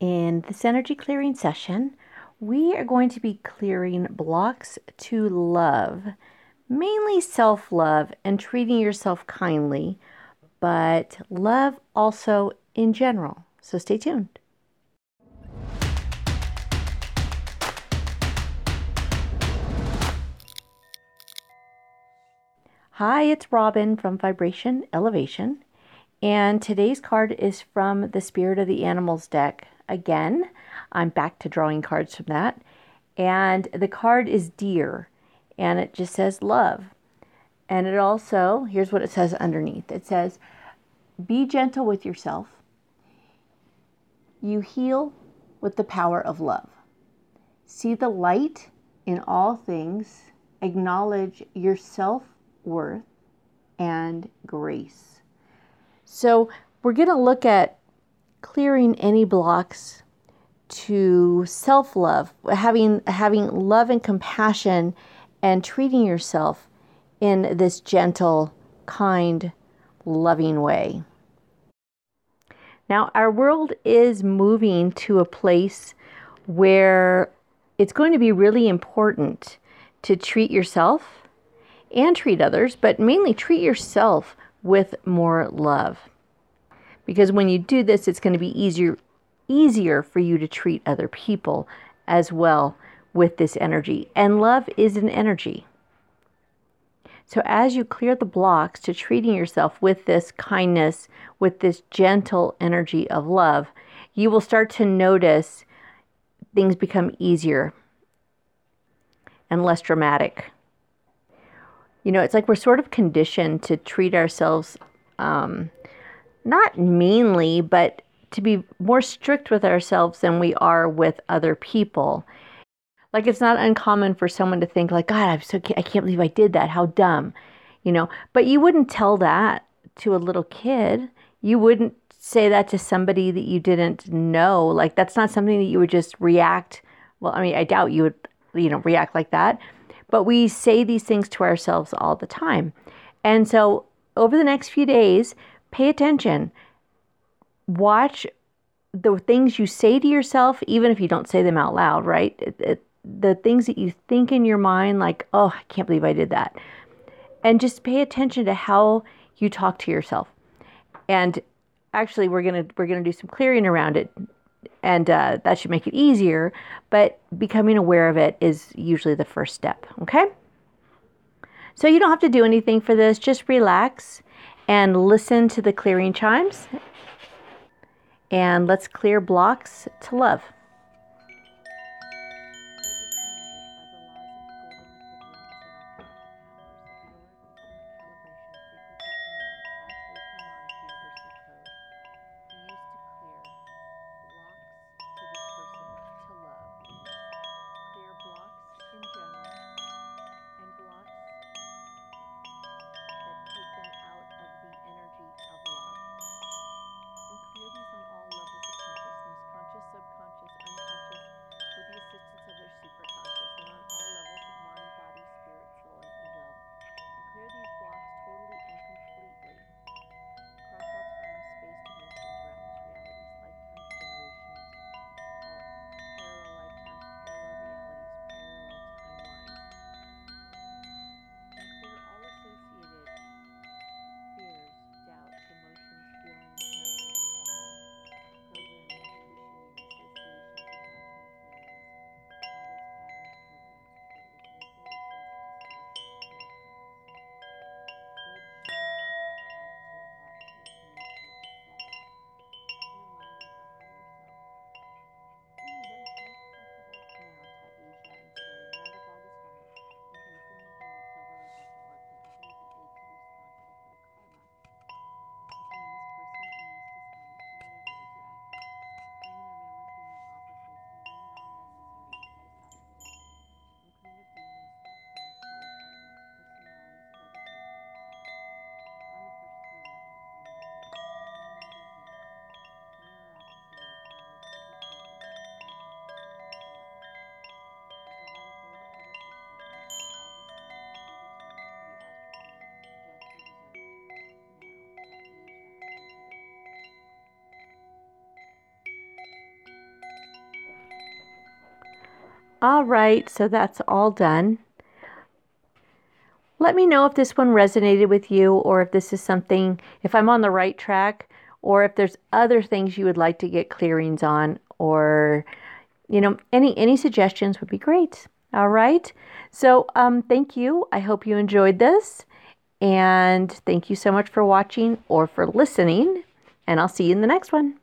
In this energy clearing session, we are going to be clearing blocks to love, mainly self love and treating yourself kindly, but love also in general. So stay tuned. Hi, it's Robin from Vibration Elevation, and today's card is from the Spirit of the Animals deck. Again, I'm back to drawing cards from that, and the card is Deer, and it just says love. And it also, here's what it says underneath it says, Be gentle with yourself. You heal with the power of love. See the light in all things, acknowledge your self worth and grace. So, we're going to look at clearing any blocks to self-love, having having love and compassion and treating yourself in this gentle, kind, loving way. Now, our world is moving to a place where it's going to be really important to treat yourself and treat others, but mainly treat yourself with more love. Because when you do this, it's going to be easier easier for you to treat other people as well with this energy. And love is an energy. So as you clear the blocks to treating yourself with this kindness, with this gentle energy of love, you will start to notice things become easier and less dramatic you know, it's like we're sort of conditioned to treat ourselves um, not meanly, but to be more strict with ourselves than we are with other people. Like it's not uncommon for someone to think like, God, I'm so I can't believe I did that. How dumb, you know. But you wouldn't tell that to a little kid. You wouldn't say that to somebody that you didn't know. Like that's not something that you would just react. Well, I mean, I doubt you would, you know, react like that but we say these things to ourselves all the time. And so over the next few days, pay attention. Watch the things you say to yourself, even if you don't say them out loud, right? It, it, the things that you think in your mind, like, oh, I can't believe I did that. And just pay attention to how you talk to yourself. And actually, we're gonna we're gonna do some clearing around it and uh, that should make it easier. But becoming aware of it is usually the first step. Okay. So you don't have to do anything for this. Just relax and listen to the clearing chimes. And let's clear blocks to love. All right, so that's all done. Let me know if this one resonated with you or if this is something, if I'm on the right track or if there's other things you would like to get clearings on or you know any any suggestions would be great. All right? So um, thank you. I hope you enjoyed this. And thank you so much for watching or for listening. And i'll see you in the next one